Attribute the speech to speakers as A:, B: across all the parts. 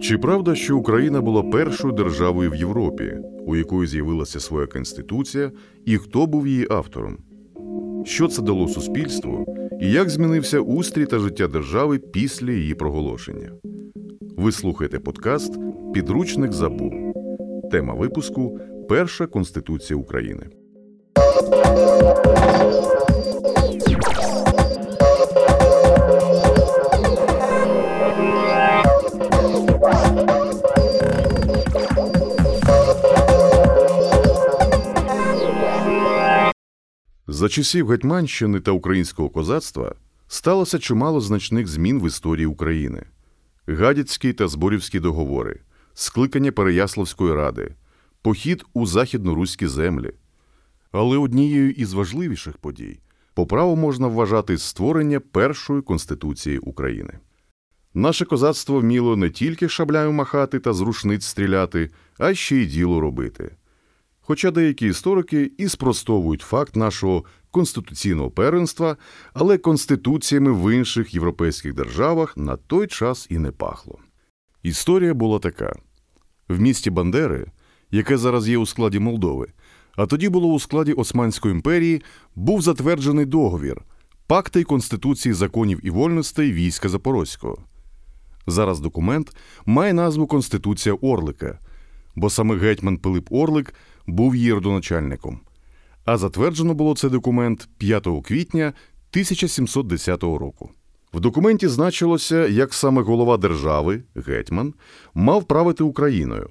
A: Чи правда, що Україна була першою державою в Європі, у якої з'явилася своя конституція, і хто був її автором? Що це дало суспільству, і як змінився устрій та життя держави після її проголошення? Ви слухаєте подкаст Підручник забув. Тема випуску Перша Конституція України. За часів Гетьманщини та українського козацтва сталося чимало значних змін в історії України: Гадяцький та Зборівські договори, скликання Переяславської ради, похід у західноруські землі. Але однією із важливіших подій по праву можна вважати створення першої конституції України. Наше козацтво вміло не тільки шабляю махати та з рушниць стріляти, а ще й діло робити. Хоча деякі історики і спростовують факт нашого конституційного первенства, але конституціями в інших європейських державах на той час і не пахло. Історія була така: в місті Бандери, яке зараз є у складі Молдови, а тоді було у складі Османської імперії, був затверджений договір Пакти й Конституції законів і вольностей війська Запорозького. Зараз документ має назву Конституція Орлика, бо саме гетьман Пилип Орлик був її родоначальником. А затверджено було цей документ 5 квітня 1710 року. В документі значилося, як саме голова держави, гетьман, мав правити Україною,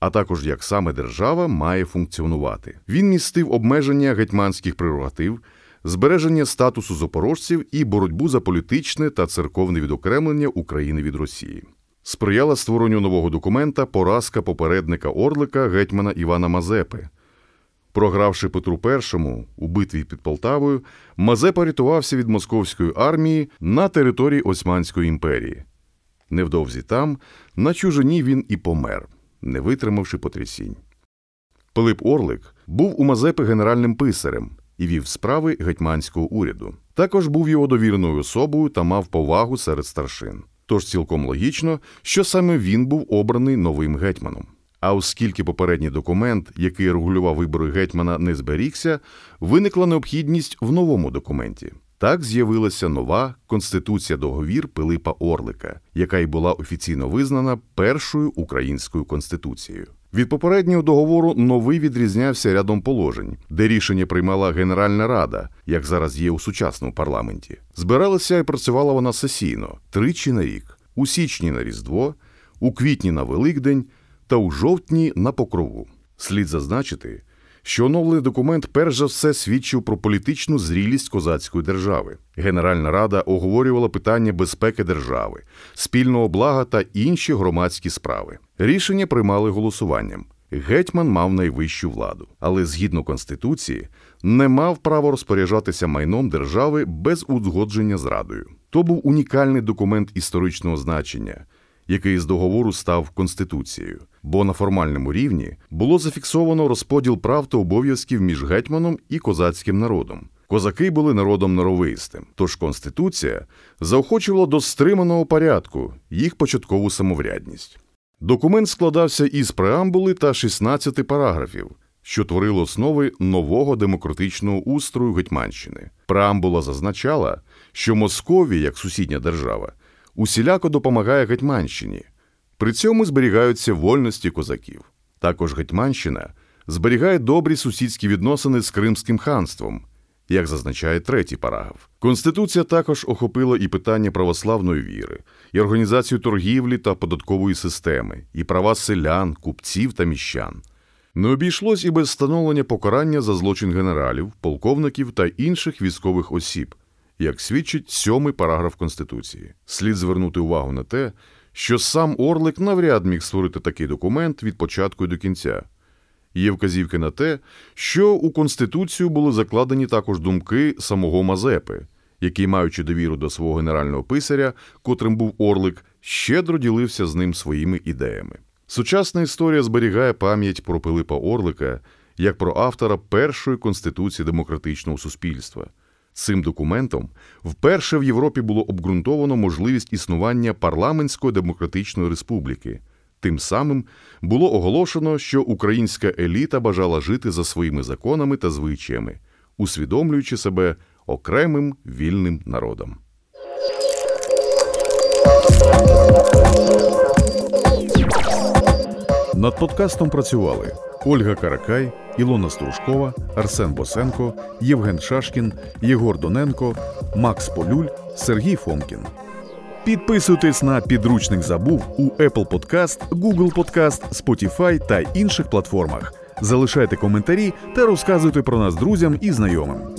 A: а також як саме держава має функціонувати. Він містив обмеження гетьманських прерогатив, збереження статусу запорожців і боротьбу за політичне та церковне відокремлення України від Росії. Сприяла створенню нового документа поразка попередника Орлика гетьмана Івана Мазепи. Програвши Петру І у битві під Полтавою, Мазепа рятувався від московської армії на території Османської імперії. Невдовзі там, на чужині він і помер, не витримавши потрясінь. Пилип Орлик був у Мазепи генеральним писарем і вів справи гетьманського уряду. Також був його довіреною особою та мав повагу серед старшин. Тож цілком логічно, що саме він був обраний новим гетьманом. А оскільки попередній документ, який регулював вибори гетьмана, не зберігся, виникла необхідність в новому документі. Так з'явилася нова конституція договір Пилипа Орлика, яка й була офіційно визнана першою українською конституцією. Від попереднього договору новий відрізнявся рядом положень, де рішення приймала Генеральна Рада, як зараз є у сучасному парламенті. Збиралася і працювала вона сесійно тричі на рік, у січні на Різдво, у квітні на Великдень та у жовтні на покрову. Слід зазначити, що оновлений документ перш за все свідчив про політичну зрілість козацької держави. Генеральна рада оговорювала питання безпеки держави, спільного блага та інші громадські справи. Рішення приймали голосуванням. Гетьман мав найвищу владу, але згідно конституції не мав права розпоряджатися майном держави без узгодження з радою. То був унікальний документ історичного значення, який з договору став конституцією, бо на формальному рівні було зафіксовано розподіл прав та обов'язків між гетьманом і козацьким народом. Козаки були народом норовистим, тож конституція заохочувала до стриманого порядку їх початкову самоврядність. Документ складався із преамбули та 16 параграфів, що творили основи нового демократичного устрою Гетьманщини. Преамбула зазначала, що Московія, як сусідня держава, усіляко допомагає Гетьманщині. При цьому зберігаються вольності козаків. Також Гетьманщина зберігає добрі сусідські відносини з Кримським ханством, як зазначає третій параграф. Конституція також охопила і питання православної віри, і організацію торгівлі та податкової системи, і права селян, купців та міщан. Не обійшлось і без встановлення покарання за злочин генералів, полковників та інших військових осіб, як свідчить сьомий параграф Конституції. Слід звернути увагу на те, що сам Орлик навряд міг створити такий документ від початку і до кінця. Є вказівки на те, що у Конституцію були закладені також думки самого Мазепи, який, маючи довіру до свого генерального писаря, котрим був Орлик, щедро ділився з ним своїми ідеями. Сучасна історія зберігає пам'ять про Пилипа Орлика як про автора першої конституції демократичного суспільства. Цим документом вперше в Європі було обґрунтовано можливість існування парламентської демократичної республіки. Тим самим було оголошено, що українська еліта бажала жити за своїми законами та звичаями, усвідомлюючи себе окремим вільним народом. Над подкастом працювали Ольга Каракай, Ілона Стружкова, Арсен Босенко, Євген Шашкін, Єгор Доненко, Макс Полюль, Сергій Фомкін. Підписуйтесь на підручник забув у Apple Podcast, Google Podcast, Spotify та інших платформах. Залишайте коментарі та розказуйте про нас друзям і знайомим.